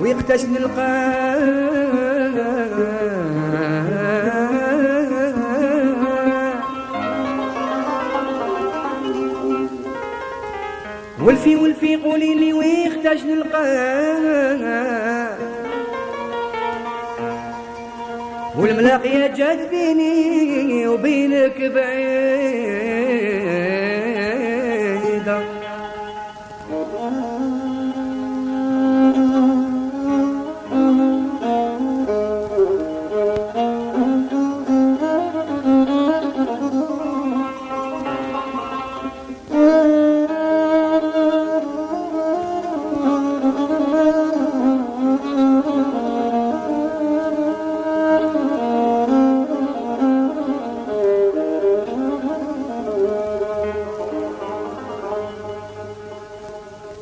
ويقتاش نلقاه ولفي ولفي قولي لي ويختاج نلقاه والملاقية جات بيني وبينك بعيدة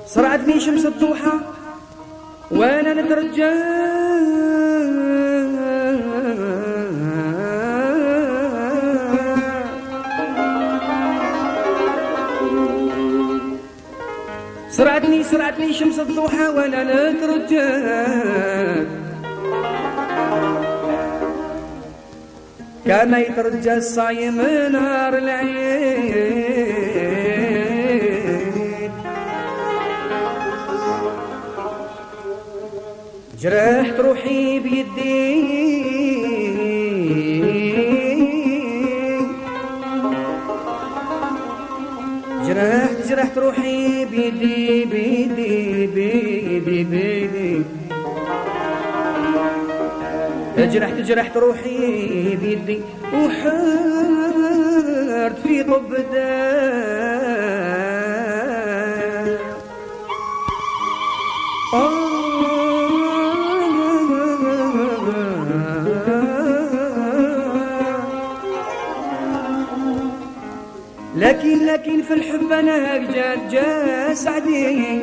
صرعتني شمس الضحى وأنا نترجى. صرعتني صرعتني شمس الضحى وأنا نترجى. كما يترجى الصايم نهار العيد جرحت روحي بيدي. جرحت جرحت روحي بيدي بيدي بيدي بيدي. جرحت جرحت روحي بيدي. وحرت في طب لكن لكن في الحب أنا جات جا سعدي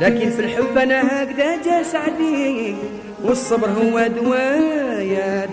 لكن في الحب أنا هكذا جا سعدي والصبر هو دواء يا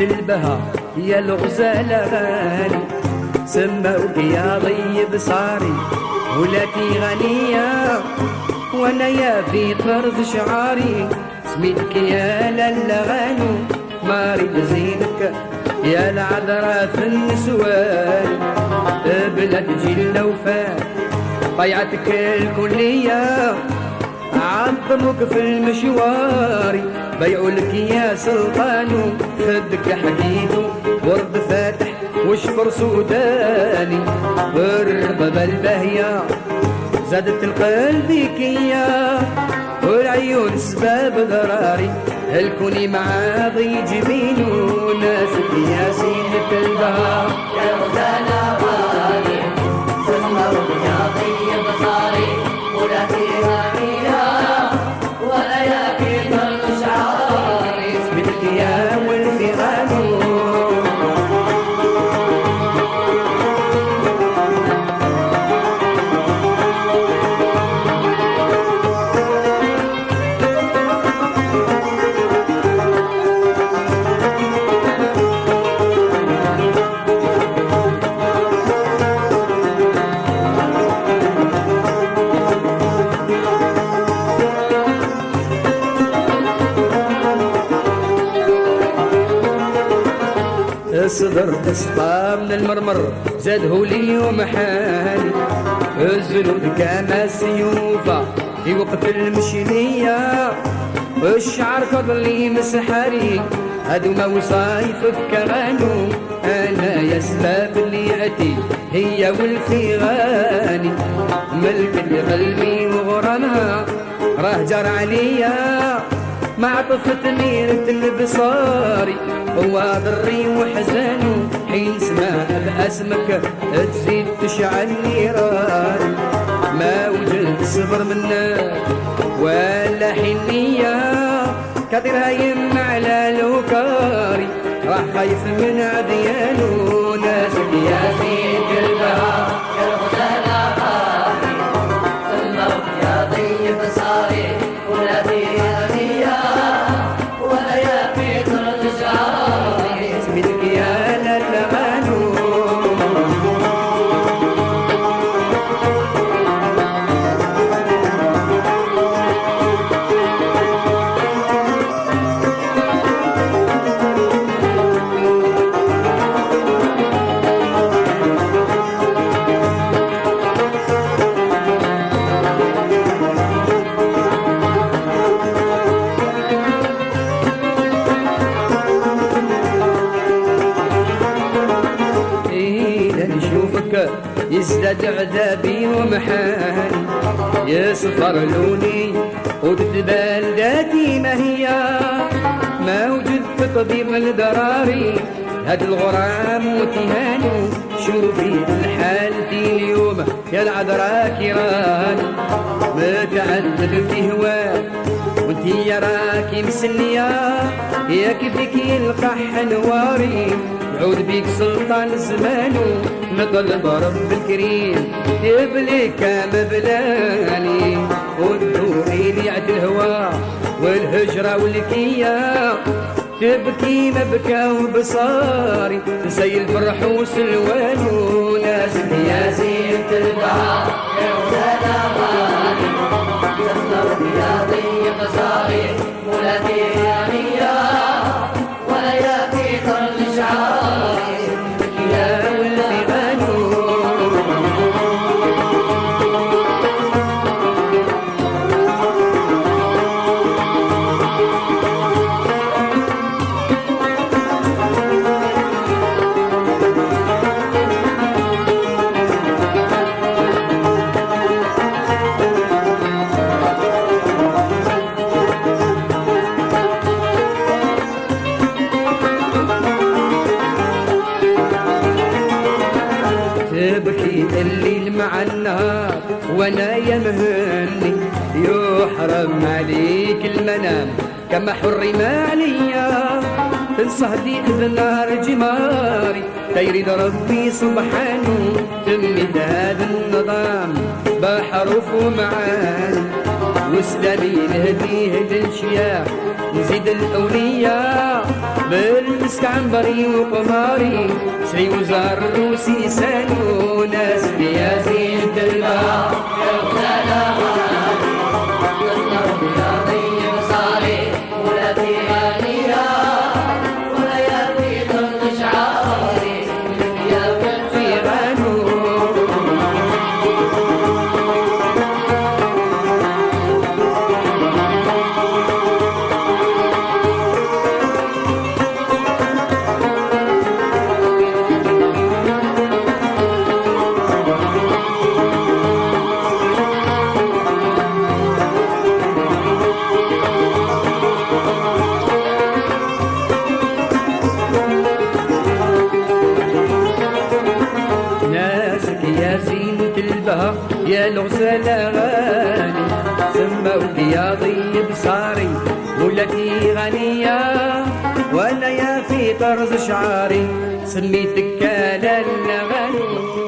البهاء يا الغزالة غالي سموك يا ضيب صاري ولاتي غنية وأنا يا في طرف شعاري سميتك يا للغانو ماري زينك يا العذراء في النسوان. بلاد جيل وفاء ضيعتك الكلية. عظمك في المشوار بيعوا لك يا سلطان خدك حديد ورد فاتح وشفر سوداني والرضا البهية زادت القلب كيا والعيون سباب غراري. الكوني معاضي جبين وناسك يا سيدة البهار. يا غزالة الصدر تصفى من المرمر زاده لي اليوم حالي. الزنود كما سيوفا في وقت المشينية الشعر كضلي مسحاري. هادو ما وصايف كغانو أنا يا سباب اللي هي والفيغاني ملك اللي قلبي وغرامها راه جار عليا. مع طفة ميرة البصاري هو ضري وحزانه حين سمع بأسمك تزيد تشعل نيران ما وجدت صبر منك ولا حنية كثير هايم على لوكاري راح خايف من عديانه. ناسك يا سيد يزداد عذابي ومحال. يصفر لوني وتتبال ذاتي ما هي؟ ما وجدت طبيب الدراري. هاد الغرام وتهانو شوفي الحال دي اليوم. يا العذراء كيران متعذب في هواك وانتي يا راكي مسلية يكفيك يلقح نواري يعود بيك سلطان زمانو نطلب رب الكريم يبليك مبلاني والدوري لي عد الهوى والهجرة والكية تبكي مبكى وبصاري تسيل الفرح وسلوانو ناس يا زينة البهار يا قاري ثم يا طيب صاري ولا تبكي الليل مع النهار وأنا يا مهني يحرم عليك المنام. كما حرم عليا تنصهدي بنار جماري. تيريد ربي سبحانه تمد هذا النظام. بحرف ومعاني وسلامي نهدي هدى الشياح نزيد الأولياء بالمسك عنبري وقماري. سري وزار روسي سانو ناس يا زين البار الغزالة غالي. سموك يا ضيب صاري ولكي غنية. وأنا يا في طرز شعاري سميتك كالا الغني